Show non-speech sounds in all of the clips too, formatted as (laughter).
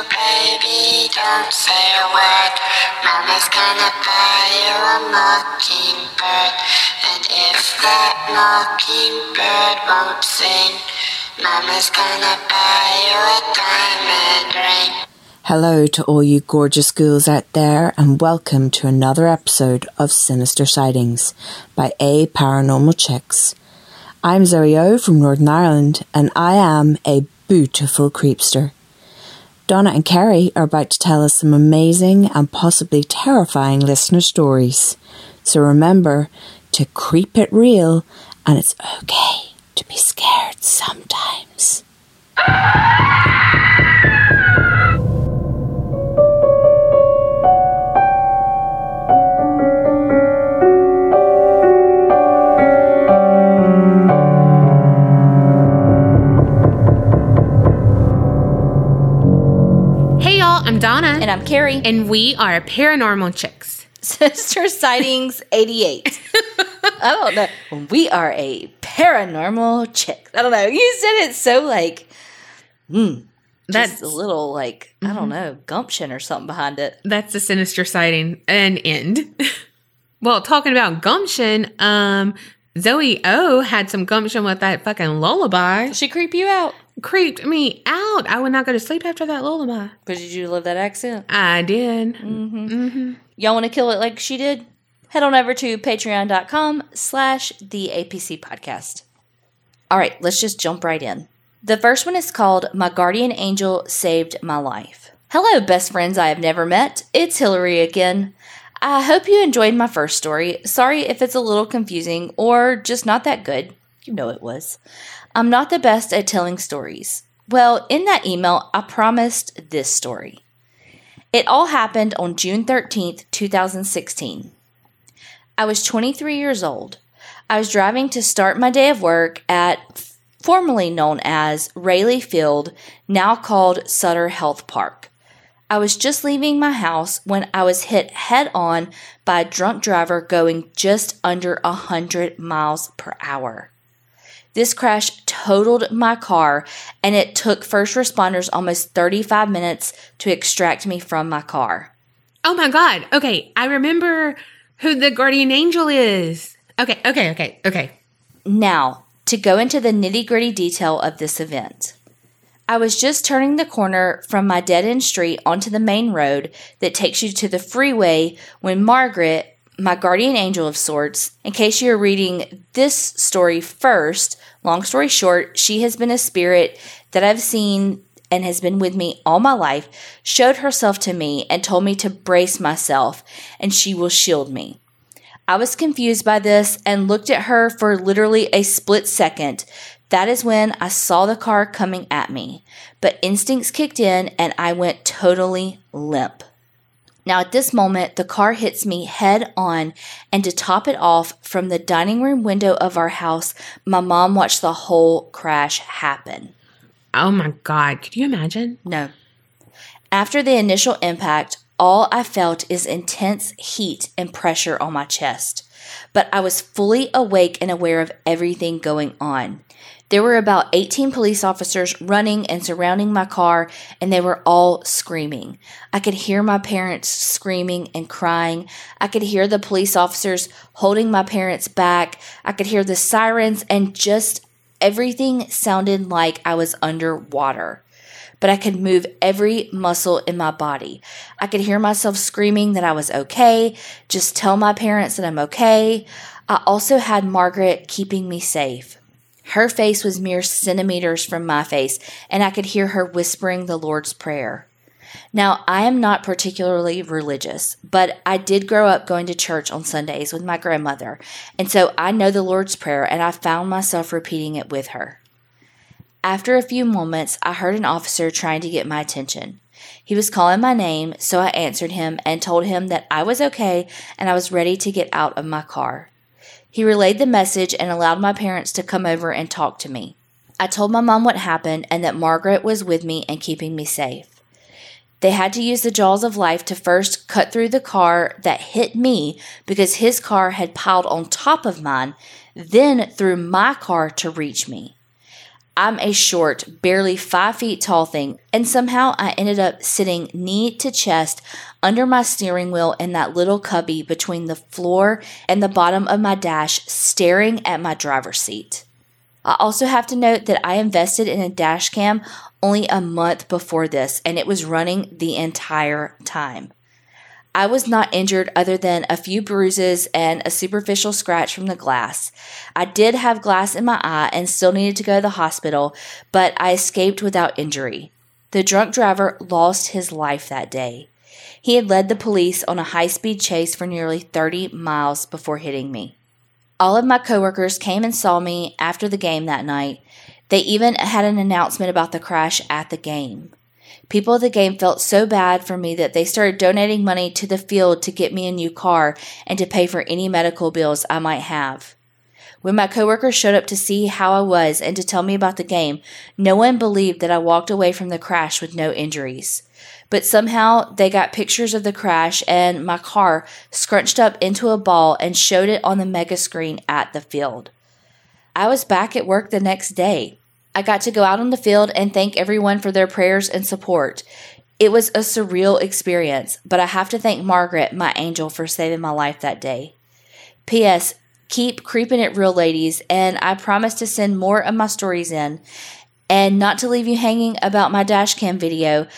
Baby, don't say a word. Mama's gonna buy you a mockingbird. And if that mockingbird won't sing, Mama's gonna buy you a diamond ring. Hello to all you gorgeous ghouls out there, and welcome to another episode of Sinister Sightings by A Paranormal Chicks. I'm Zoe O from Northern Ireland, and I am a beautiful creepster. Donna and Carrie are about to tell us some amazing and possibly terrifying listener stories. So remember to creep it real, and it's okay to be scared sometimes. (laughs) Donna. And I'm Carrie. And we are Paranormal Chicks. (laughs) Sister Sightings 88. I don't know. We are a paranormal chick. I don't know. You said it so like, hmm. That's a little like, I don't know, gumption or something behind it. that's a sinister sighting and end. (laughs) well, talking about gumption, um, Zoe O had some gumption with that fucking lullaby. She creep you out. Creeped me out. I would not go to sleep after that lullaby. But did you love that accent? I did. Mm-hmm. Y'all want to kill it like she did? Head on over to patreon.com slash the APC podcast. All right, let's just jump right in. The first one is called My Guardian Angel Saved My Life. Hello, best friends I have never met. It's Hillary again. I hope you enjoyed my first story. Sorry if it's a little confusing or just not that good. You know it was. I'm not the best at telling stories. Well, in that email, I promised this story. It all happened on June 13th, 2016. I was 23 years old. I was driving to start my day of work at formerly known as Raley Field, now called Sutter Health Park. I was just leaving my house when I was hit head on by a drunk driver going just under 100 miles per hour. This crash totaled my car, and it took first responders almost 35 minutes to extract me from my car. Oh my god. Okay, I remember who the guardian angel is. Okay, okay, okay, okay. Now, to go into the nitty gritty detail of this event. I was just turning the corner from my dead end street onto the main road that takes you to the freeway when Margaret, my guardian angel of sorts, in case you're reading this story first, long story short, she has been a spirit that I've seen and has been with me all my life, showed herself to me and told me to brace myself and she will shield me. I was confused by this and looked at her for literally a split second. That is when I saw the car coming at me, but instincts kicked in and I went totally limp. Now, at this moment, the car hits me head on, and to top it off, from the dining room window of our house, my mom watched the whole crash happen. Oh my god. Could you imagine? No. After the initial impact, all I felt is intense heat and pressure on my chest. But I was fully awake and aware of everything going on. There were about 18 police officers running and surrounding my car, and they were all screaming. I could hear my parents screaming and crying. I could hear the police officers holding my parents back. I could hear the sirens, and just everything sounded like I was underwater but I could move every muscle in my body. I could hear myself screaming that I was okay, just tell my parents that I'm okay. I also had Margaret keeping me safe. Her face was mere centimeters from my face, and I could hear her whispering the Lord's Prayer. Now, I am not particularly religious, but I did grow up going to church on Sundays with my grandmother, and so I know the Lord's Prayer, and I found myself repeating it with her. After a few moments, I heard an officer trying to get my attention. He was calling my name, so I answered him and told him that I was okay and I was ready to get out of my car. He relayed the message and allowed my parents to come over and talk to me. I told my mom what happened and that Margaret was with me and keeping me safe. They had to use the jaws of life to first cut through the car that hit me because his car had piled on top of mine, then through my car to reach me. I'm a short, barely five feet tall thing, and somehow I ended up sitting knee to chest under my steering wheel in that little cubby between the floor and the bottom of my dash, staring at my driver's seat. I also have to note that I invested in a dash cam only a month before this, and it was running the entire time. I was not injured other than a few bruises and a superficial scratch from the glass. I did have glass in my eye and still needed to go to the hospital, but I escaped without injury. The drunk driver lost his life that day. He had led the police on a high speed chase for nearly 30 miles before hitting me. All of my coworkers came and saw me after the game that night. They even had an announcement about the crash at the game. People at the game felt so bad for me that they started donating money to the field to get me a new car and to pay for any medical bills I might have. When my coworkers showed up to see how I was and to tell me about the game, no one believed that I walked away from the crash with no injuries. But somehow they got pictures of the crash and my car scrunched up into a ball and showed it on the mega screen at the field. I was back at work the next day. I got to go out on the field and thank everyone for their prayers and support. It was a surreal experience, but I have to thank Margaret, my angel, for saving my life that day. P.S. Keep creeping it real, ladies, and I promise to send more of my stories in. And not to leave you hanging about my dashcam video,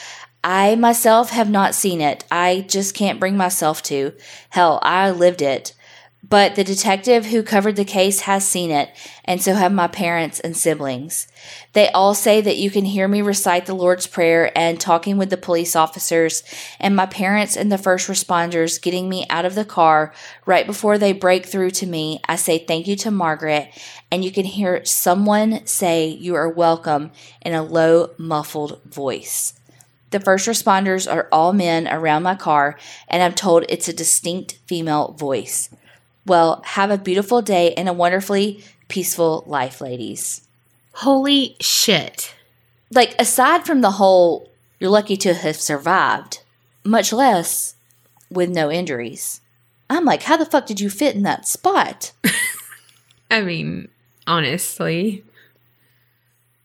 I myself have not seen it. I just can't bring myself to. Hell, I lived it. But the detective who covered the case has seen it, and so have my parents and siblings. They all say that you can hear me recite the Lord's Prayer and talking with the police officers, and my parents and the first responders getting me out of the car right before they break through to me. I say thank you to Margaret, and you can hear someone say you are welcome in a low, muffled voice. The first responders are all men around my car, and I'm told it's a distinct female voice. Well, have a beautiful day and a wonderfully peaceful life, ladies. Holy shit. Like, aside from the whole, you're lucky to have survived, much less with no injuries. I'm like, how the fuck did you fit in that spot? (laughs) I mean, honestly,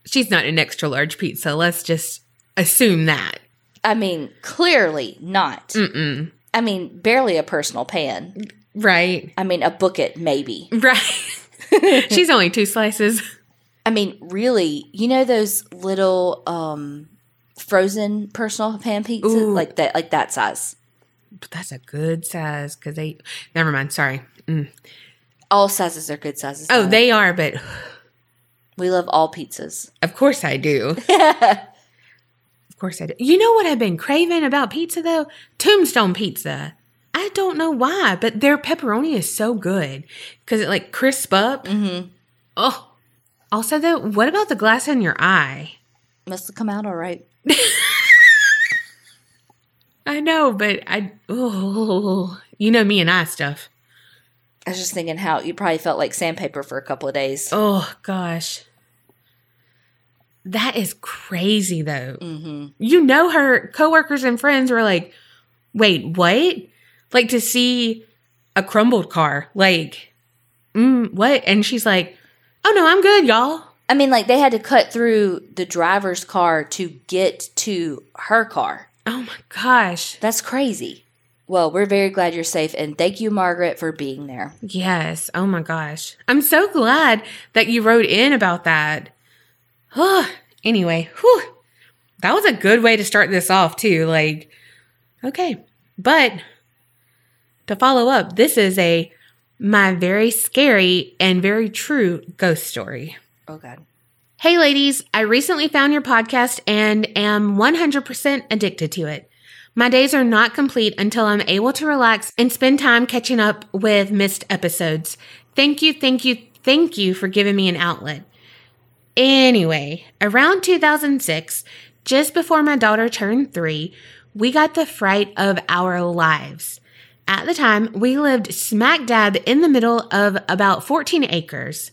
she's not an extra large pizza. Let's just assume that. I mean, clearly not. Mm-mm. I mean, barely a personal pan. Right. I mean, a bucket, maybe. Right. (laughs) she's only two slices. I mean, really, you know those little um frozen personal pan pizzas Ooh. like that like that size. But that's a good size because they. Never mind. Sorry. Mm. All sizes are good sizes. Oh, Donna. they are, but we love all pizzas. (laughs) of course I do. Of course I do. You know what I've been craving about pizza though? Tombstone pizza. I don't know why, but their pepperoni is so good because it like crisp up. mm-hmm. Oh. Also though, what about the glass in your eye? Must have come out all right. (laughs) I know, but I oh, you know me and I stuff. I was just thinking how you probably felt like sandpaper for a couple of days. Oh gosh. That is crazy though. Mm-hmm. You know her coworkers and friends were like, "Wait, what?" Like to see a crumbled car. Like, mm, what? And she's like, "Oh no, I'm good, y'all." I mean, like they had to cut through the driver's car to get to her car. Oh my gosh. That's crazy. Well, we're very glad you're safe, and thank you, Margaret, for being there. Yes. Oh my gosh. I'm so glad that you wrote in about that. Oh, anyway, whew, that was a good way to start this off, too. Like, okay. But to follow up, this is a my very scary and very true ghost story. Oh God. Hey, ladies, I recently found your podcast and am 100% addicted to it. My days are not complete until I'm able to relax and spend time catching up with missed episodes. Thank you, thank you, thank you for giving me an outlet. Anyway, around 2006, just before my daughter turned three, we got the fright of our lives. At the time, we lived smack dab in the middle of about 14 acres.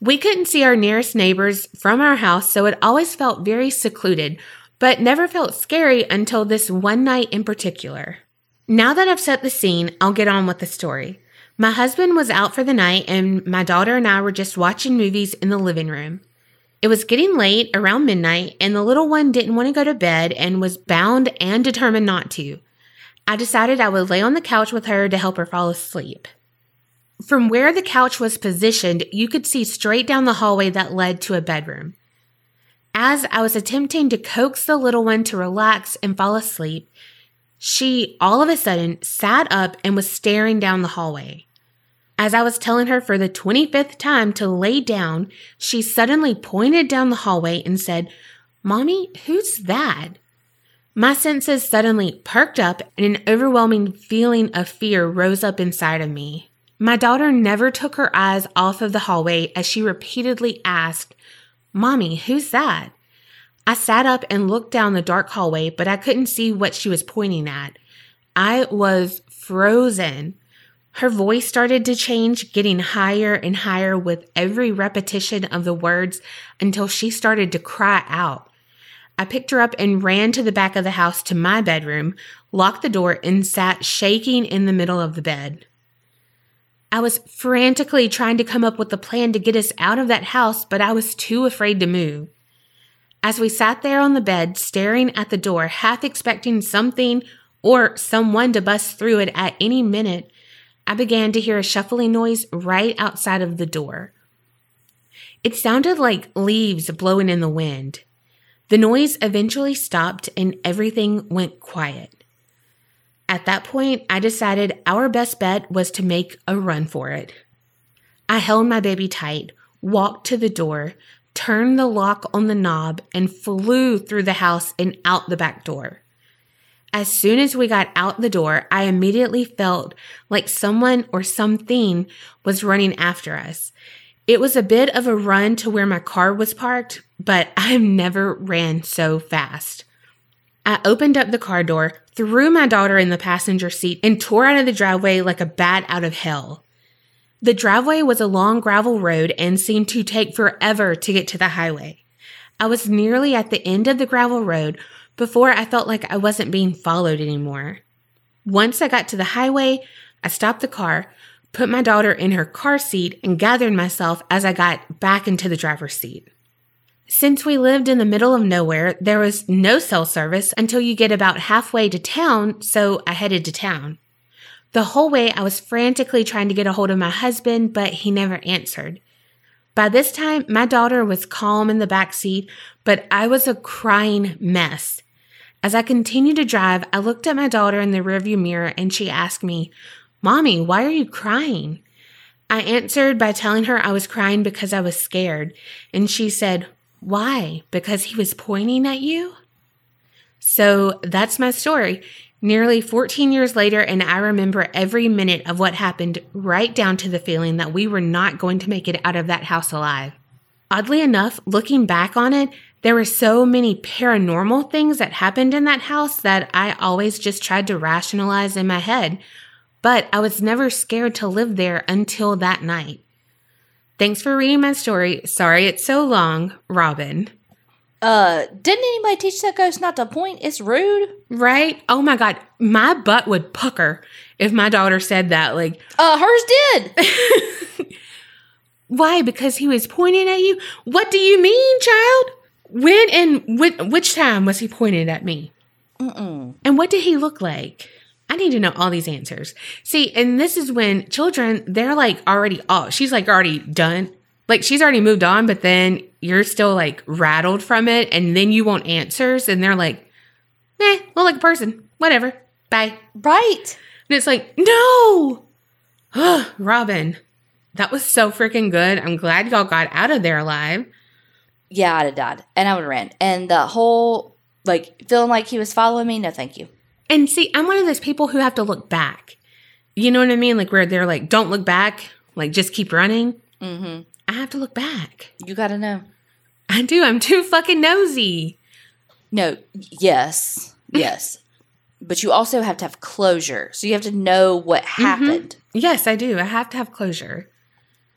We couldn't see our nearest neighbors from our house, so it always felt very secluded, but never felt scary until this one night in particular. Now that I've set the scene, I'll get on with the story. My husband was out for the night, and my daughter and I were just watching movies in the living room. It was getting late, around midnight, and the little one didn't want to go to bed and was bound and determined not to. I decided I would lay on the couch with her to help her fall asleep. From where the couch was positioned, you could see straight down the hallway that led to a bedroom. As I was attempting to coax the little one to relax and fall asleep, she all of a sudden sat up and was staring down the hallway. As I was telling her for the 25th time to lay down, she suddenly pointed down the hallway and said, Mommy, who's that? My senses suddenly perked up and an overwhelming feeling of fear rose up inside of me. My daughter never took her eyes off of the hallway as she repeatedly asked, Mommy, who's that? I sat up and looked down the dark hallway, but I couldn't see what she was pointing at. I was frozen. Her voice started to change, getting higher and higher with every repetition of the words until she started to cry out. I picked her up and ran to the back of the house to my bedroom, locked the door, and sat shaking in the middle of the bed. I was frantically trying to come up with a plan to get us out of that house, but I was too afraid to move. As we sat there on the bed, staring at the door, half expecting something or someone to bust through it at any minute, I began to hear a shuffling noise right outside of the door. It sounded like leaves blowing in the wind. The noise eventually stopped and everything went quiet. At that point, I decided our best bet was to make a run for it. I held my baby tight, walked to the door, turned the lock on the knob, and flew through the house and out the back door. As soon as we got out the door, I immediately felt like someone or something was running after us. It was a bit of a run to where my car was parked, but (laughs) I've never ran so fast. I opened up the car door, threw my daughter in the passenger seat, and tore out of the driveway like a bat out of hell. The driveway was a long gravel road and seemed to take forever to get to the highway. I was nearly at the end of the gravel road before I felt like I wasn't being followed anymore. Once I got to the highway, I stopped the car, put my daughter in her car seat, and gathered myself as I got back into the driver's seat. Since we lived in the middle of nowhere, there was no cell service until you get about halfway to town, so I headed to town. The whole way I was frantically trying to get a hold of my husband, but he never answered. By this time, my daughter was calm in the back seat, but I was a crying mess. As I continued to drive, I looked at my daughter in the rearview mirror and she asked me, Mommy, why are you crying? I answered by telling her I was crying because I was scared, and she said, why? Because he was pointing at you? So that's my story. Nearly 14 years later, and I remember every minute of what happened, right down to the feeling that we were not going to make it out of that house alive. Oddly enough, looking back on it, there were so many paranormal things that happened in that house that I always just tried to rationalize in my head. But I was never scared to live there until that night. Thanks for reading my story. Sorry it's so long, Robin. Uh, didn't anybody teach that ghost not to point? It's rude. Right? Oh my god, my butt would pucker if my daughter said that. Like, Uh, hers did. (laughs) why? Because he was pointing at you? What do you mean, child? When and whi- which time was he pointing at me? Mm-mm. And what did he look like? I need to know all these answers. See, and this is when children, they're like already off. She's like already done. Like she's already moved on, but then you're still like rattled from it. And then you want answers. And they're like, eh, look like a person. Whatever. Bye. Right. And it's like, no. (sighs) Robin, that was so freaking good. I'm glad y'all got out of there alive. Yeah, I'd have died, and I would have ran. And the whole like feeling like he was following me. No, thank you. And see, I'm one of those people who have to look back. You know what I mean? Like where they're like, don't look back, like just keep running. Mm-hmm. I have to look back. You got to know. I do. I'm too fucking nosy. No. Yes. Yes. (laughs) but you also have to have closure, so you have to know what happened. Yes, I do. I have to have closure.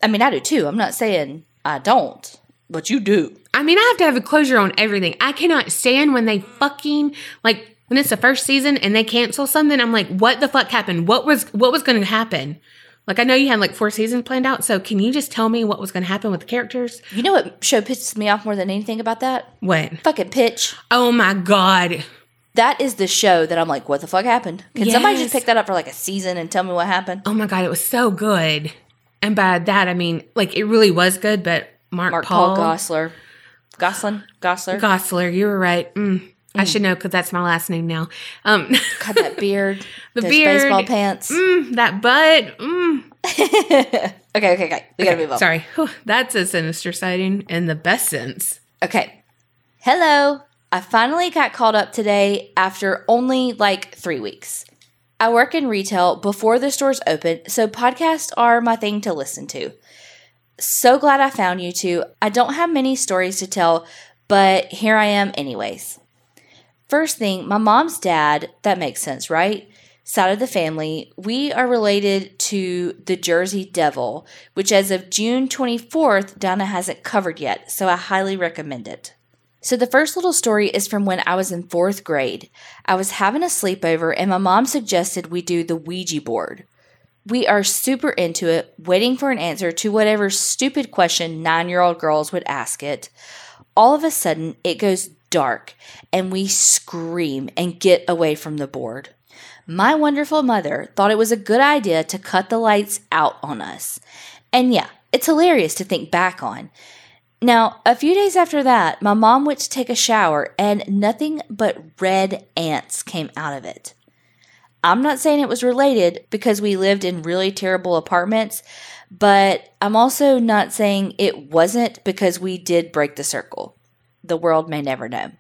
I mean, I do too. I'm not saying I don't, but you do. I mean, I have to have a closure on everything. I cannot stand when they fucking like when it's the first season and they cancel something. I'm like, what the fuck happened? What was what was going to happen? Like I know you had like four seasons planned out, so can you just tell me what was going to happen with the characters? You know what show pisses me off more than anything about that? What? Fucking Pitch. Oh my god. That is the show that I'm like, what the fuck happened? Can somebody just pick that up for like a season and tell me what happened? Oh my god, it was so good. And by that I mean like it really was good, but Mark, Mark Paul, Paul, Gossler. Goslin? Gossler? Gosler, you were right. Mm. I should know because that's my last name now. Um, God, that (laughs) beard. The beard. baseball pants. mm, that butt. Mm. (laughs) okay, okay, okay. We gotta move on. Sorry, Whew, that's a sinister sighting in the best sense. Okay. Hello. I finally got called up today after only like three weeks. I work in retail before the stores open, so podcasts are my thing to listen to. So glad I found you two. I don't have many stories to tell, but here I am, anyways. First thing, my mom's dad, that makes sense, right? Side of the family, we are related to the Jersey Devil, which as of June 24th, Donna hasn't covered yet, so I highly recommend it. So, the first little story is from when I was in fourth grade. I was having a sleepover, and my mom suggested we do the Ouija board. We are super into it, waiting for an answer to whatever stupid question nine year old girls would ask it. All of a sudden, it goes dark, and we scream and get away from the board. My wonderful mother thought it was a good idea to cut the lights out on us. And yeah, it's hilarious to think back on. Now, a few days after that, my mom went to take a shower and nothing but red ants came out of it. I'm not saying it was related because we lived in really terrible apartments, but I'm also not saying it wasn't because we did break the circle. The world may never know.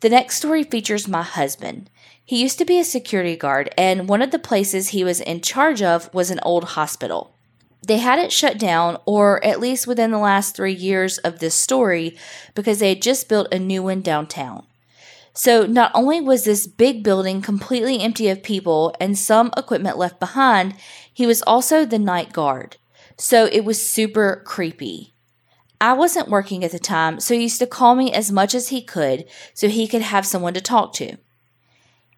The next story features my husband. He used to be a security guard, and one of the places he was in charge of was an old hospital. They had it shut down, or at least within the last three years of this story, because they had just built a new one downtown. So, not only was this big building completely empty of people and some equipment left behind, he was also the night guard. So, it was super creepy. I wasn't working at the time, so he used to call me as much as he could so he could have someone to talk to.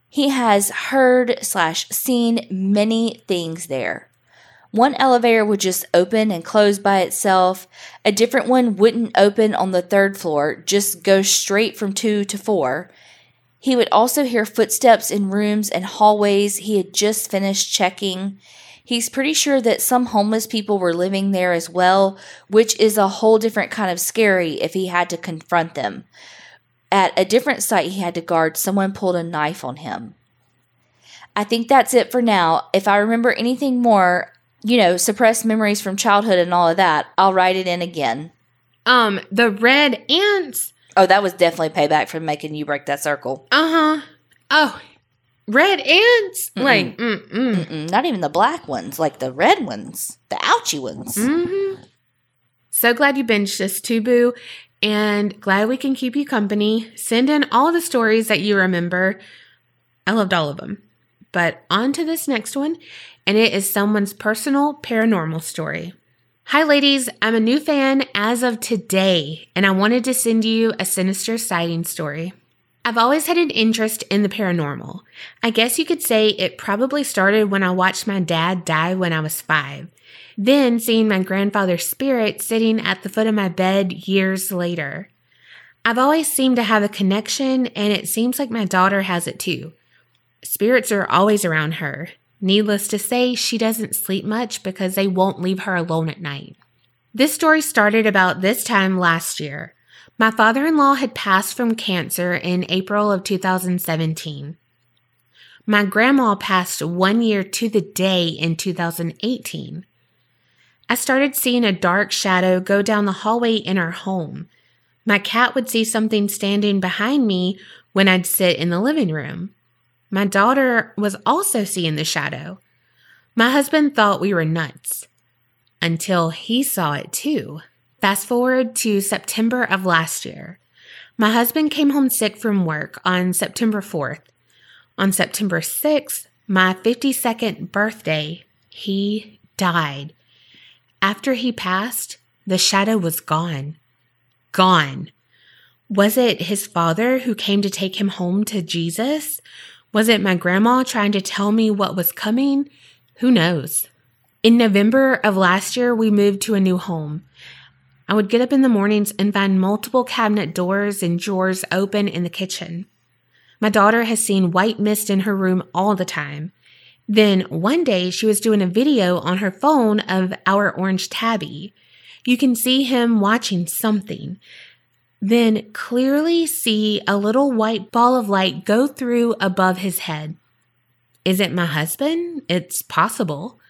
He has heard slash seen many things there. One elevator would just open and close by itself. A different one wouldn't open on the third floor, just go straight from two to four. He would also hear footsteps in rooms and hallways he had just finished checking. He's pretty sure that some homeless people were living there as well, which is a whole different kind of scary if he had to confront them. At a different site he had to guard, someone pulled a knife on him. I think that's it for now. If I remember anything more, you know, suppressed memories from childhood and all of that, I'll write it in again. Um, the red ants. Oh, that was definitely payback for making you break that circle. Uh huh. Oh, red ants. Like, mm mm. Mm-mm, not even the black ones, like the red ones, the ouchy ones. hmm So glad you binged this Tubu, and glad we can keep you company. Send in all the stories that you remember. I loved all of them. But on to this next one, and it is someone's personal paranormal story. Hi, ladies. I'm a new fan as of today, and I wanted to send you a sinister sighting story. I've always had an interest in the paranormal. I guess you could say it probably started when I watched my dad die when I was five. Then seeing my grandfather's spirit sitting at the foot of my bed years later. I've always seemed to have a connection, and it seems like my daughter has it too. Spirits are always around her. Needless to say, she doesn't sleep much because they won't leave her alone at night. This story started about this time last year. My father in law had passed from cancer in April of 2017. My grandma passed one year to the day in 2018. I started seeing a dark shadow go down the hallway in our home. My cat would see something standing behind me when I'd sit in the living room. My daughter was also seeing the shadow. My husband thought we were nuts until he saw it too. Fast forward to September of last year. My husband came home sick from work on September 4th. On September 6th, my 52nd birthday, he died. After he passed, the shadow was gone. Gone. Was it his father who came to take him home to Jesus? Was it my grandma trying to tell me what was coming? Who knows? In November of last year, we moved to a new home. I would get up in the mornings and find multiple cabinet doors and drawers open in the kitchen. My daughter has seen white mist in her room all the time. Then one day she was doing a video on her phone of our orange tabby. You can see him watching something. Then clearly see a little white ball of light go through above his head. Is it my husband? It's possible.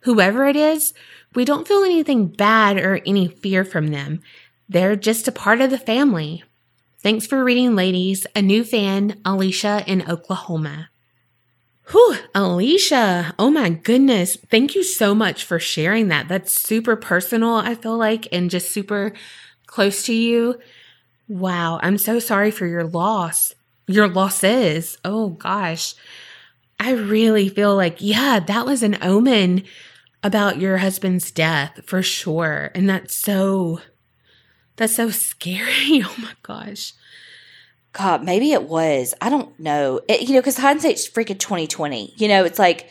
Whoever it is, we don't feel anything bad or any fear from them. They're just a part of the family. Thanks for reading, ladies. A new fan, Alicia in Oklahoma. Whew, Alicia. Oh my goodness. Thank you so much for sharing that. That's super personal, I feel like, and just super close to you. Wow. I'm so sorry for your loss. Your losses. Oh gosh. I really feel like, yeah, that was an omen about your husband's death for sure. And that's so, that's so scary. (laughs) Oh my gosh. God, maybe it was. I don't know. It, you know, because hindsight's freaking twenty twenty. You know, it's like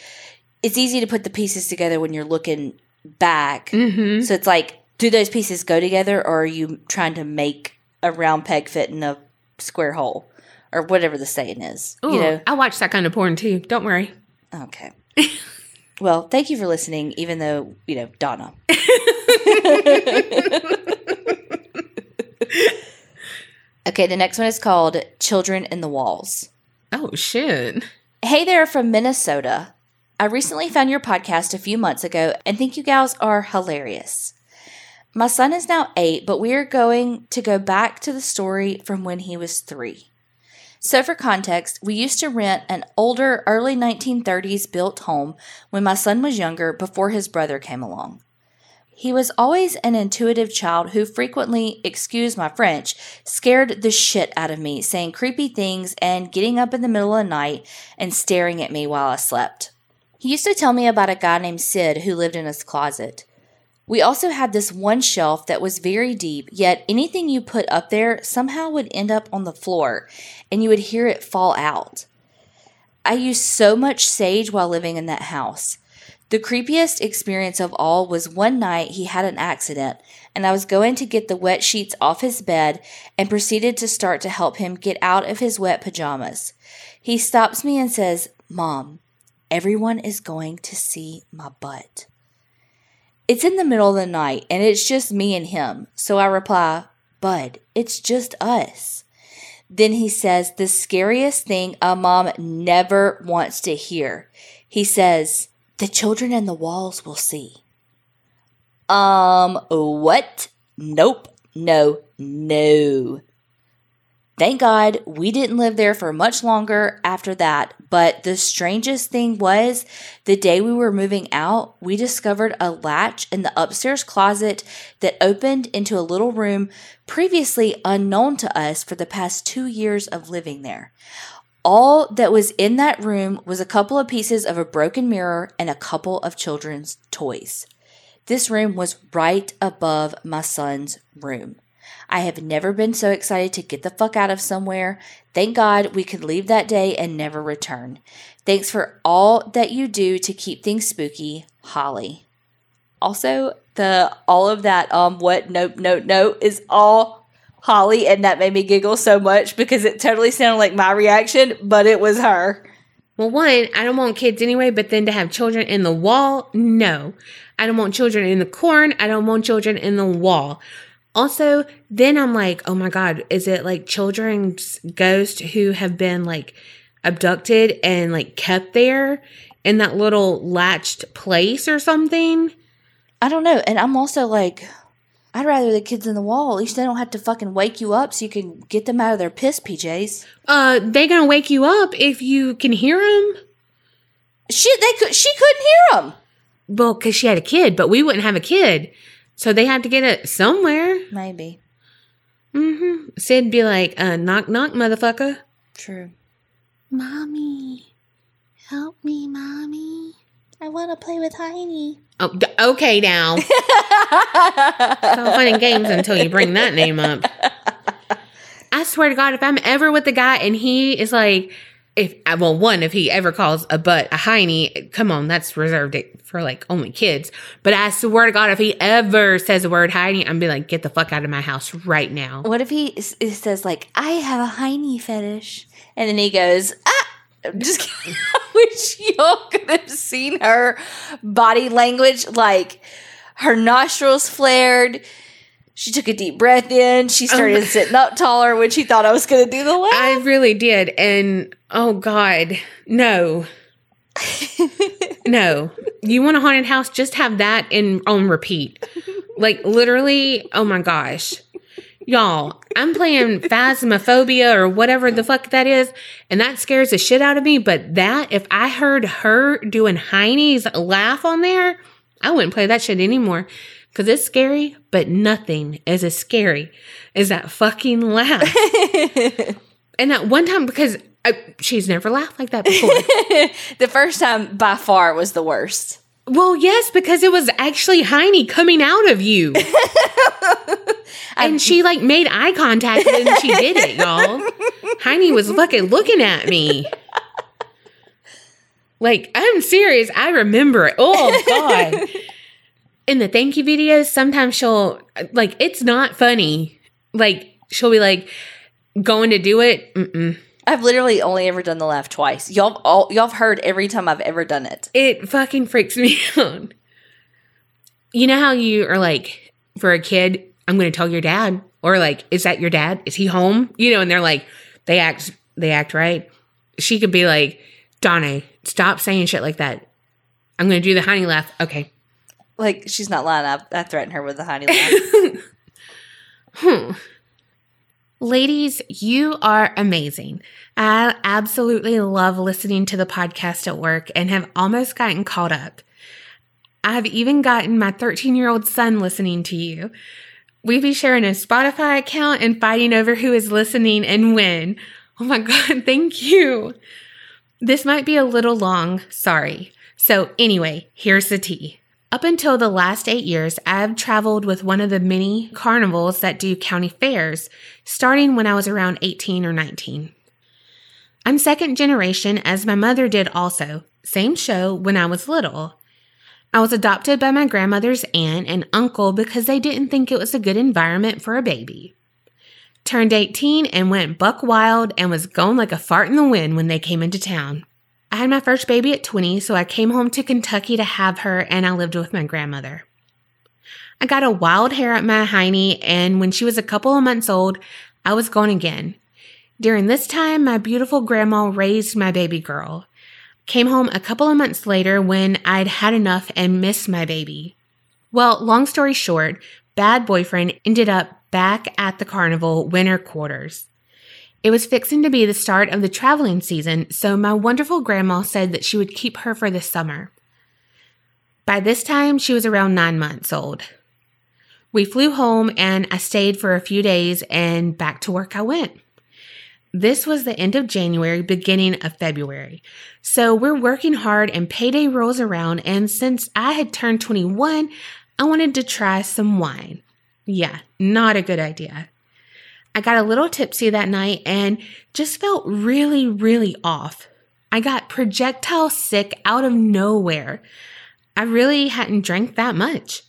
it's easy to put the pieces together when you're looking back. Mm-hmm. So it's like, do those pieces go together, or are you trying to make a round peg fit in a square hole, or whatever the saying is? Ooh, you know. I watch that kind of porn too. Don't worry. Okay. (laughs) well, thank you for listening, even though you know Donna. (laughs) okay, the next one is called "Children in the Walls." Oh shit. Hey there from Minnesota. I recently found your podcast a few months ago and think you gals are hilarious. My son is now eight, but we are going to go back to the story from when he was three. So, for context, we used to rent an older, early 1930s built home when my son was younger before his brother came along. He was always an intuitive child who frequently, excuse my French, scared the shit out of me, saying creepy things and getting up in the middle of the night and staring at me while I slept. He used to tell me about a guy named Sid who lived in his closet. We also had this one shelf that was very deep, yet anything you put up there somehow would end up on the floor and you would hear it fall out. I used so much sage while living in that house. The creepiest experience of all was one night he had an accident, and I was going to get the wet sheets off his bed and proceeded to start to help him get out of his wet pajamas. He stops me and says, Mom, everyone is going to see my butt. It's in the middle of the night and it's just me and him. So I reply, Bud, it's just us. Then he says the scariest thing a mom never wants to hear. He says, The children in the walls will see. Um, what? Nope. No, no. Thank God we didn't live there for much longer after that. But the strangest thing was the day we were moving out, we discovered a latch in the upstairs closet that opened into a little room previously unknown to us for the past two years of living there. All that was in that room was a couple of pieces of a broken mirror and a couple of children's toys. This room was right above my son's room. I have never been so excited to get the fuck out of somewhere. Thank God we could leave that day and never return. Thanks for all that you do to keep things spooky, Holly. Also, the all of that um what nope nope nope is all Holly and that made me giggle so much because it totally sounded like my reaction, but it was her. Well, one, I don't want kids anyway, but then to have children in the wall, no. I don't want children in the corn. I don't want children in the wall. Also, then I'm like, oh my God, is it like children's ghosts who have been like abducted and like kept there in that little latched place or something? I don't know. And I'm also like, I'd rather the kids in the wall. At least they don't have to fucking wake you up so you can get them out of their piss PJs. Uh, they gonna wake you up if you can hear them? Shit, they could. She couldn't hear them. Well, because she had a kid, but we wouldn't have a kid. So they had to get it somewhere. Maybe. Mm-hmm. Sid'd be like, uh, knock, knock, motherfucker. True. Mommy. Help me, mommy. I want to play with Heiny. Oh, d- okay now. It's all fun and games until you bring that name up. (laughs) I swear to God, if I'm ever with the guy and he is like if uh, well, one, if he ever calls a butt a hiney, come on, that's reserved for like only kids. But I swear to God, if he ever says the word hiney, I'm be like, get the fuck out of my house right now. What if he s- says like, "I have a hiney fetish," and then he goes, "Ah." I'm Just kidding. (laughs) I wish y'all could have seen her body language. Like her nostrils flared. She took a deep breath in. She um, started Oh. (laughs) sitting up taller when she thought I was going to do the laugh. I really did. And oh God, no. (laughs) no. You want a haunted house? Just have that in on repeat. Like literally, oh my gosh. Y'all, I'm playing phasmophobia or whatever the fuck that is, and that scares the shit out of me. But that, if I heard her doing Heine's laugh on there, I wouldn't play that shit anymore. Cause it's scary, but nothing is as scary as that fucking laugh. (laughs) And that one time, because I, she's never laughed like that before. (laughs) the first time by far was the worst. well, yes, because it was actually Heine coming out of you. (laughs) and she like made eye contact and she did it, y'all. Heine was fucking looking at me. Like, I'm serious. I remember it. Oh, God. In the thank you videos, sometimes she'll, like, it's not funny. Like, she'll be like, going to do it. Mm-mm. I've literally only ever done the laugh twice. Y'all, all, y'all have heard every time I've ever done it. it fucking freaks me (laughs) out. You know how you are like, for a kid, I'm going to tell your dad, or like, is that your dad? Is he home? You know, and they're like, they act, they act right. She could be like, Donna, stop saying shit like that. I'm going to do the honey laugh. Okay. Like she's not lying. I, I threatened her with the honey. (laughs) Hmm. Ladies, you are amazing. I absolutely love listening to the podcast at work and have almost gotten caught up. I've even gotten my 13 year old son listening to you. We be sharing a Spotify account and fighting over who is listening and when. Oh my God, (laughs) thank you. This might be a little long, sorry. So, anyway, here's the tea. Up until the last eight years, I've traveled with one of the many carnivals that do county fairs, starting when I was around 18 or 19. I'm second generation, as my mother did also, same show when I was little. I was adopted by my grandmother's aunt and uncle because they didn't think it was a good environment for a baby. Turned 18 and went buck wild and was going like a fart in the wind when they came into town. I had my first baby at 20, so I came home to Kentucky to have her and I lived with my grandmother. I got a wild hair at my hiney, and when she was a couple of months old, I was gone again. During this time, my beautiful grandma raised my baby girl. Came home a couple of months later when I'd had enough and missed my baby. Well, long story short, bad boyfriend ended up back at the carnival winter quarters. It was fixing to be the start of the traveling season, so my wonderful grandma said that she would keep her for the summer. By this time, she was around nine months old. We flew home and I stayed for a few days and back to work I went. This was the end of January, beginning of February. So we're working hard and payday rolls around. And since I had turned 21, I wanted to try some wine. Yeah, not a good idea. I got a little tipsy that night and just felt really, really off. I got projectile sick out of nowhere. I really hadn't drank that much.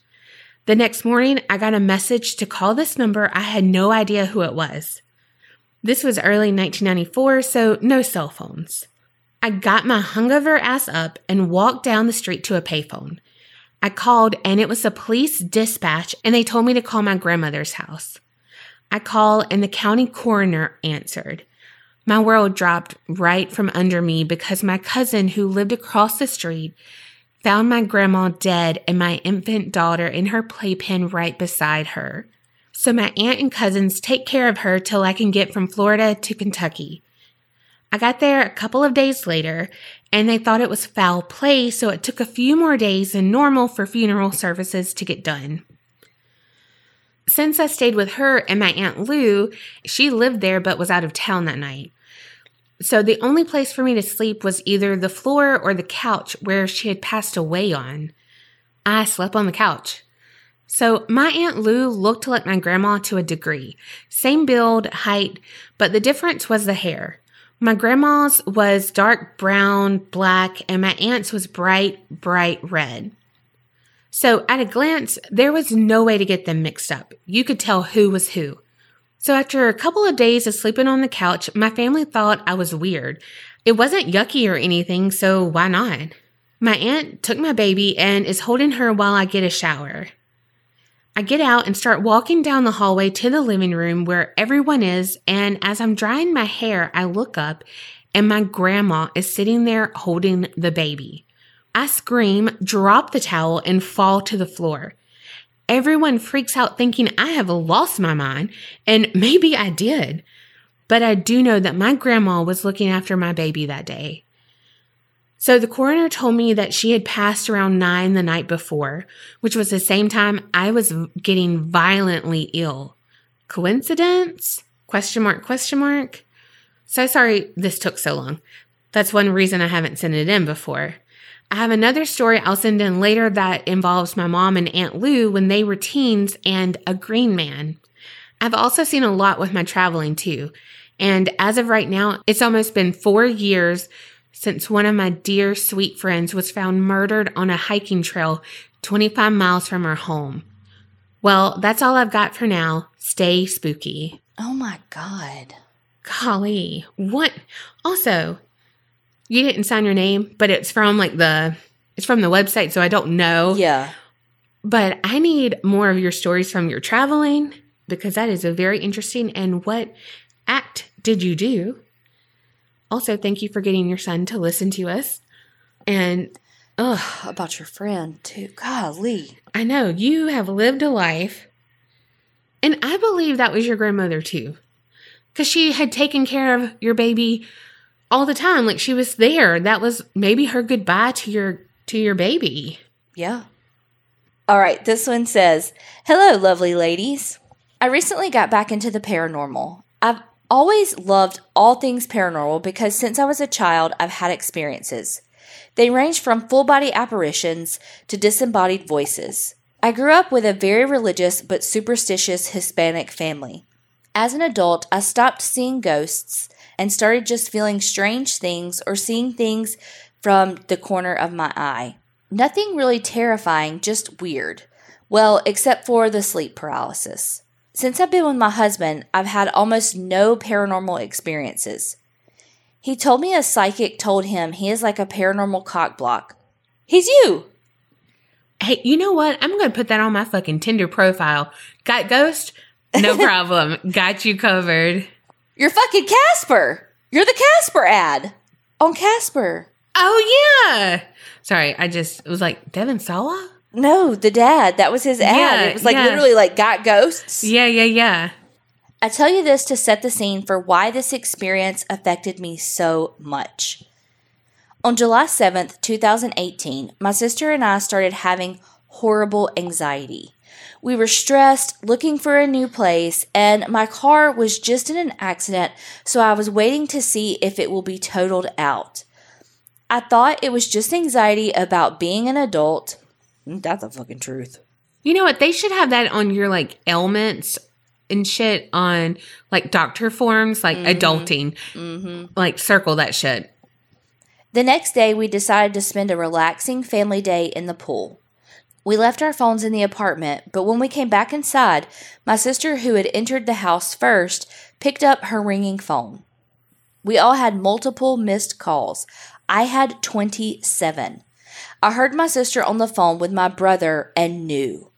The next morning, I got a message to call this number. I had no idea who it was. This was early 1994, so no cell phones. I got my hungover ass up and walked down the street to a payphone. I called and it was a police dispatch and they told me to call my grandmother's house. I called and the county coroner answered. My world dropped right from under me because my cousin who lived across the street found my grandma dead and my infant daughter in her playpen right beside her. So my aunt and cousins take care of her till I can get from Florida to Kentucky. I got there a couple of days later and they thought it was foul play, so it took a few more days than normal for funeral services to get done. Since I stayed with her and my Aunt Lou, she lived there but was out of town that night. So the only place for me to sleep was either the floor or the couch where she had passed away on. I slept on the couch. So my Aunt Lou looked like my grandma to a degree. Same build, height, but the difference was the hair. My grandma's was dark brown, black, and my aunt's was bright, bright red. So at a glance, there was no way to get them mixed up. You could tell who was who. So after a couple of days of sleeping on the couch, my family thought I was weird. It wasn't yucky or anything, so why not? My aunt took my baby and is holding her while I get a shower. I get out and start walking down the hallway to the living room where everyone is, and as I'm drying my hair, I look up and my grandma is sitting there holding the baby. I scream, drop the towel, and fall to the floor. Everyone freaks out thinking I have lost my mind, and maybe I did. But I do know that my grandma was looking after my baby that day. So the coroner told me that she had passed around nine the night before, which was the same time I was getting violently ill. Coincidence? Question mark, question mark. So sorry this took so long. That's one reason I haven't sent it in before. I have another story I'll send in later that involves my mom and Aunt Lou when they were teens and a green man. I've also seen a lot with my traveling too. And as of right now, it's almost been four years since one of my dear sweet friends was found murdered on a hiking trail 25 miles from her home. Well, that's all I've got for now. Stay spooky. Oh my God. Golly, what? Also, you didn't sign your name, but it's from like the it's from the website, so I don't know. Yeah. But I need more of your stories from your traveling because that is a very interesting. And what act did you do? Also, thank you for getting your son to listen to us. And Ugh, about your friend too. Golly. I know you have lived a life. And I believe that was your grandmother too. Because she had taken care of your baby all the time. Like she was there. That was maybe her goodbye to your to your baby. Yeah. All right, this one says, "Hello, lovely ladies. I recently got back into the paranormal. I've always loved all things paranormal because since I was a child, I've had experiences. They range from full body apparitions to disembodied voices. I grew up with a very religious but superstitious Hispanic family. As an adult, I stopped seeing ghosts and started just feeling strange things or seeing things from the corner of my eye. Nothing really terrifying, just weird. Well, except for the sleep paralysis. Since I've been with my husband, I've had almost no paranormal experiences. He told me a psychic told him he is like a paranormal cock block. He's you! Hey, you know what? I'm going to put that on my fucking Tinder profile. Got ghost? No problem. Got you covered. You're fucking Casper! You're the Casper ad! On Casper. Oh, yeah. Sorry, I just it was like, Devon Sawa? No, the dad. That was his ad. Yeah, it was like yeah. literally like got ghosts. Yeah, yeah, yeah. I tell you this to set the scene for why this experience affected me so much. On July 7th, 2018, my sister and I started having horrible anxiety. We were stressed, looking for a new place, and my car was just in an accident, so I was waiting to see if it will be totaled out. I thought it was just anxiety about being an adult. That's the fucking truth. You know what? They should have that on your like ailments and shit on like doctor forms, like mm-hmm. adulting. Mm-hmm. Like circle that shit. The next day, we decided to spend a relaxing family day in the pool. We left our phones in the apartment, but when we came back inside, my sister, who had entered the house first, picked up her ringing phone. We all had multiple missed calls. I had 27. I heard my sister on the phone with my brother and knew.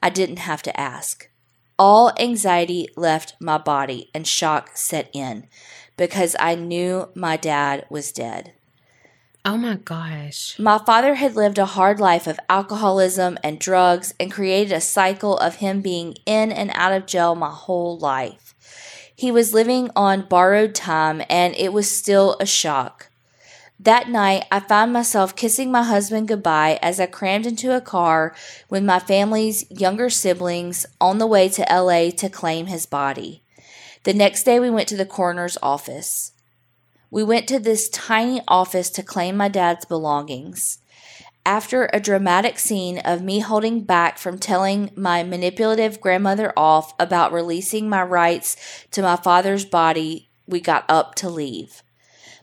I didn't have to ask. All anxiety left my body and shock set in because I knew my dad was dead. Oh my gosh. My father had lived a hard life of alcoholism and drugs and created a cycle of him being in and out of jail my whole life. He was living on borrowed time and it was still a shock. That night, I found myself kissing my husband goodbye as I crammed into a car with my family's younger siblings on the way to LA to claim his body. The next day, we went to the coroner's office. We went to this tiny office to claim my dad's belongings. After a dramatic scene of me holding back from telling my manipulative grandmother off about releasing my rights to my father's body, we got up to leave.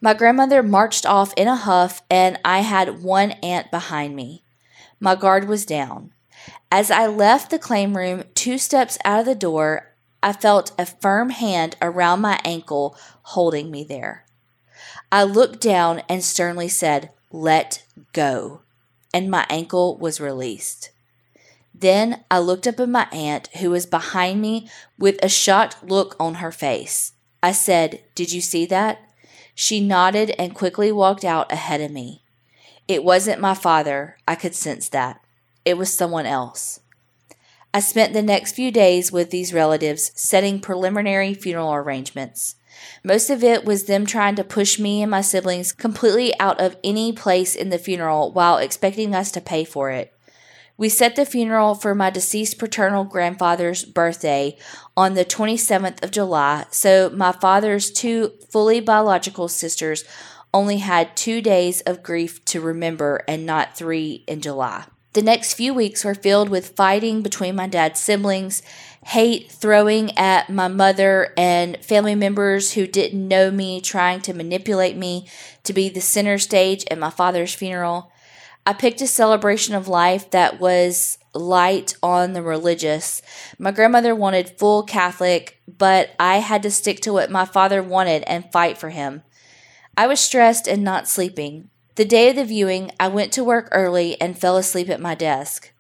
My grandmother marched off in a huff, and I had one aunt behind me. My guard was down. As I left the claim room, two steps out of the door, I felt a firm hand around my ankle holding me there. I looked down and sternly said, Let go. And my ankle was released. Then I looked up at my aunt, who was behind me with a shocked look on her face. I said, Did you see that? She nodded and quickly walked out ahead of me. It wasn't my father, I could sense that. It was someone else. I spent the next few days with these relatives setting preliminary funeral arrangements. Most of it was them trying to push me and my siblings completely out of any place in the funeral while expecting us to pay for it. We set the funeral for my deceased paternal grandfather's birthday on the 27th of July, so my father's two fully biological sisters only had two days of grief to remember and not three in July. The next few weeks were filled with fighting between my dad's siblings, hate throwing at my mother, and family members who didn't know me trying to manipulate me to be the center stage at my father's funeral. I picked a celebration of life that was light on the religious. My grandmother wanted full Catholic, but I had to stick to what my father wanted and fight for him. I was stressed and not sleeping. The day of the viewing, I went to work early and fell asleep at my desk.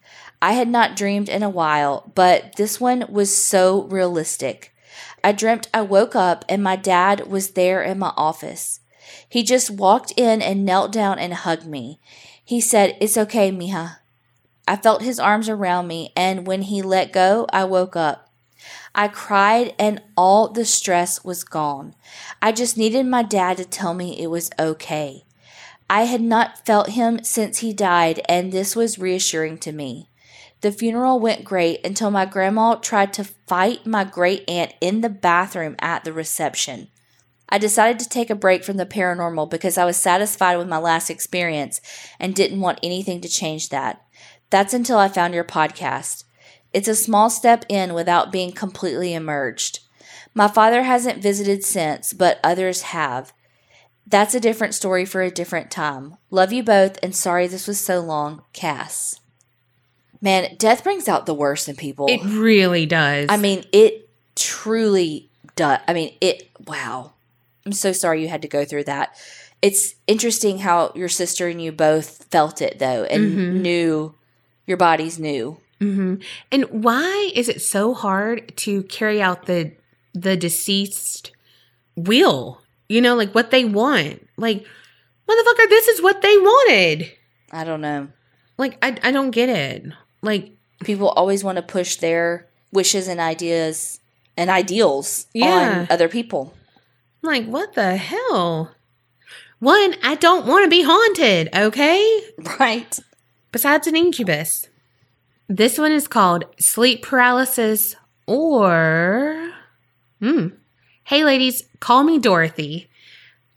I had not dreamed in a while, but this one was so realistic. I dreamt I woke up and my dad was there in my office. He just walked in and knelt down and hugged me. He said, It's okay, Mija. I felt his arms around me, and when he let go, I woke up. I cried, and all the stress was gone. I just needed my dad to tell me it was okay. I had not felt him since he died, and this was reassuring to me. The funeral went great until my grandma tried to fight my great aunt in the bathroom at the reception. I decided to take a break from the paranormal because I was satisfied with my last experience and didn't want anything to change that. That's until I found your podcast. It's a small step in without being completely emerged. My father hasn't visited since, but others have. That's a different story for a different time. Love you both and sorry this was so long. Cass. Man, death brings out the worst in people. It really does. I mean, it truly does. I mean, it, wow. I'm so sorry you had to go through that. It's interesting how your sister and you both felt it though and Mhm. knew your bodies knew. hmm And why is it so hard to carry out the the deceased will? You know, like what they want. Like, motherfucker, this is what they wanted. I don't know. Like, I I don't get it. Like, People always want to push their wishes and ideas and ideals Yeah. on other people. like what the hell? One, I don't want to be haunted. Okay. Right. besides an incubus. This one is called sleep paralysis or. Hmm. Hey, ladies, call me Dorothy.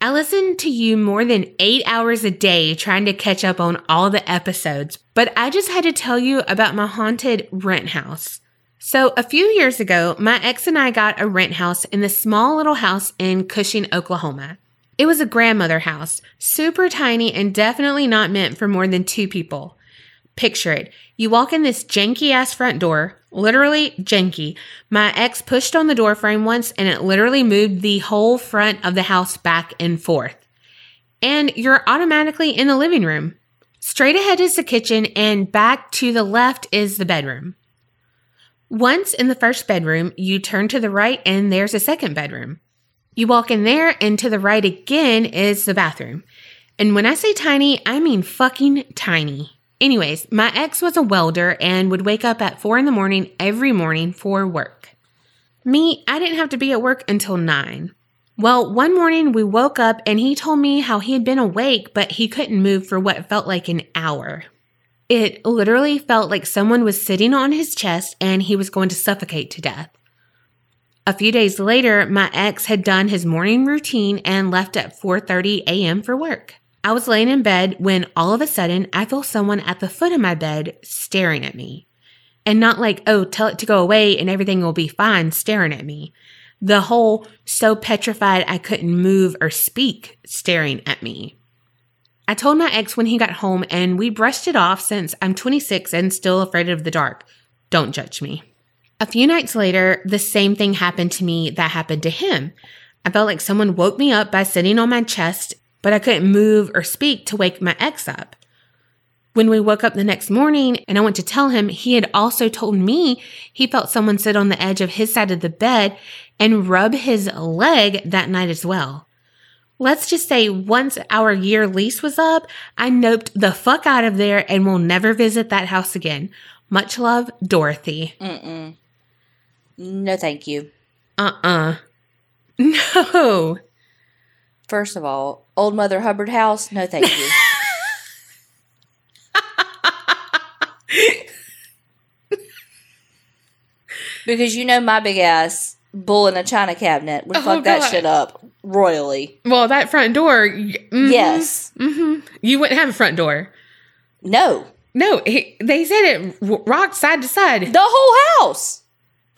I listen to you more than eight hours a day trying to catch up on all the episodes, but I just had to tell you about my haunted rent house. So, a few years ago, my ex and I got a rent house in this small little house in Cushing, Oklahoma. It was a grandmother house, super tiny and definitely not meant for more than two people. Picture it. You walk in this janky ass front door, literally janky. My ex pushed on the door frame once and it literally moved the whole front of the house back and forth. And you're automatically in the living room. Straight ahead is the kitchen and back to the left is the bedroom. Once in the first bedroom, you turn to the right and there's a second bedroom. You walk in there and to the right again is the bathroom. And when I say tiny, I mean fucking tiny. Anyways, my ex was a welder and would wake up at four in the morning every morning for work. Me, I didn't have to be at work until nine. Well, one morning we woke up and he told me how he had been awake, but he couldn't move for what felt like an hour. It literally felt like someone was sitting on his chest and he was going to suffocate to death. A few days later, my ex had done his morning routine and left at 4:30 a.m. for work. I was laying in bed when all of a sudden I feel someone at the foot of my bed staring at me. And not like, oh, tell it to go away and everything will be fine staring at me. The whole so petrified I couldn't move or speak staring at me. I told my ex when he got home and we brushed it off since I'm 26 and still afraid of the dark. Don't judge me. A few nights later, the same thing happened to me that happened to him. I felt like someone woke me up by sitting on my chest, but I couldn't move or speak to wake my ex up. When we woke up the next morning and I went to tell him, he had also told me he felt someone sit on the edge of his side of the bed and rub his leg that night as well. Let's just say once our year lease was up, I noped the fuck out of there and will never visit that house again. Much love, Dorothy. Mm-mm. No, thank you. Uh uh (laughs) No. First of all, old Mother Hubbard house. No, thank you. (laughs) because you know my big ass bull in a china cabinet would Oh, fuck that shit up royally. Well, that front door. mhm, Yes. mhm. You wouldn't have a front door. No. No, he, they said it rocked side to side. The whole house.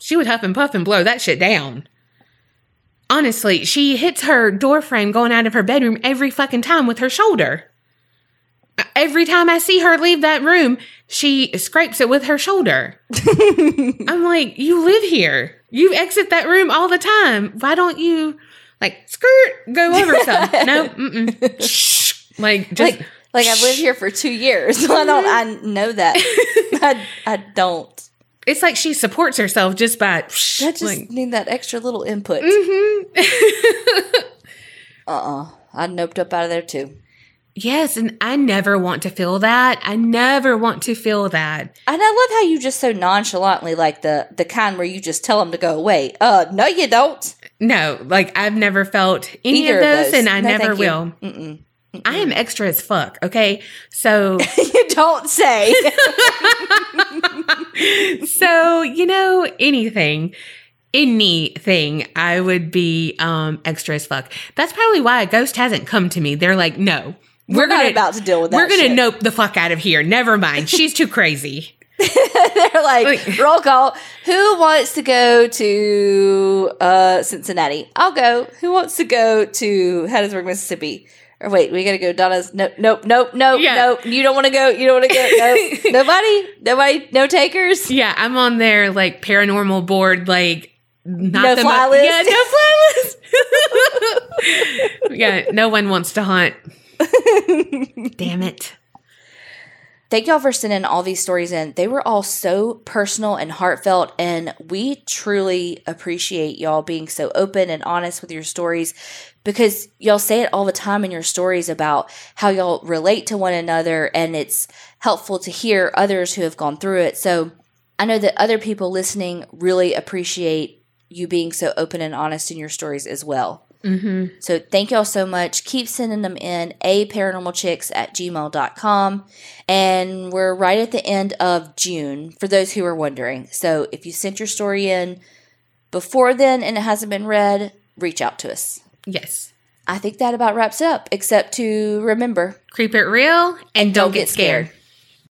She would huff and puff and blow that shit down. Honestly, she hits her doorframe going out of her bedroom every fucking time with her shoulder. Every time I see her leave that room, she scrapes it with her shoulder. (laughs) I'm like, you live here. You exit that room all the time. Why don't you, like, skirt, go over some? (laughs) no, mm-mm. Shh. Like, just. like, like I've lived here for two years. (laughs) Why don't I know that? I, I don't. It's like she supports herself just by. I just like, need that extra little input. (laughs) mhm. Uh uh I noped up out of there too. Yes, and I never want to feel that. I never want to feel that. And I love how you just so nonchalantly, like the the kind where you just tell them to go away. Uh, no, you don't. No, like I've never felt any Either of those, and I No, never will. Mm-mm. I am extra as fuck, okay? So, (laughs) you don't say. (laughs) so, you know, anything, anything, I would be um extra as fuck. That's probably why a ghost hasn't come to me. They're like, no, We're, not about to deal with that. we're gonna shit. nope the fuck out of here. Never mind. She's too crazy. (laughs) They're like, Like- roll call. Who wants to go to uh, Cincinnati? I'll go. Who wants to go to Hattiesburg, Mississippi? Or wait, we gotta go. Donna's. Nope, nope, nope, nope, Yeah. nope. You don't want to go. You don't want to go. Nope. (laughs) nobody. Nobody. No takers. Yeah, I'm on their like paranormal board, like not No the fly mo- list? Yeah, no (laughs) fly list. (laughs) yeah, no one wants to hunt. Damn it. Thank y'all for sending all these stories in. They were all so personal and heartfelt, and we truly appreciate y'all being so open and honest with your stories because y'all say it all the time in your stories about how y'all relate to one another, and it's helpful to hear others who have gone through it. So I know that other people listening really appreciate you being so open and honest in your stories as well. Mm-hmm. So thank y'all so much. Keep sending them in, a paranormalchicks at gmail.com. And we're right at the end of June for those who are wondering. So if you sent your story in before then and it hasn't been read, reach out to us. Yes. I think that about wraps it up, except to remember Creep it real and, don't, get scared.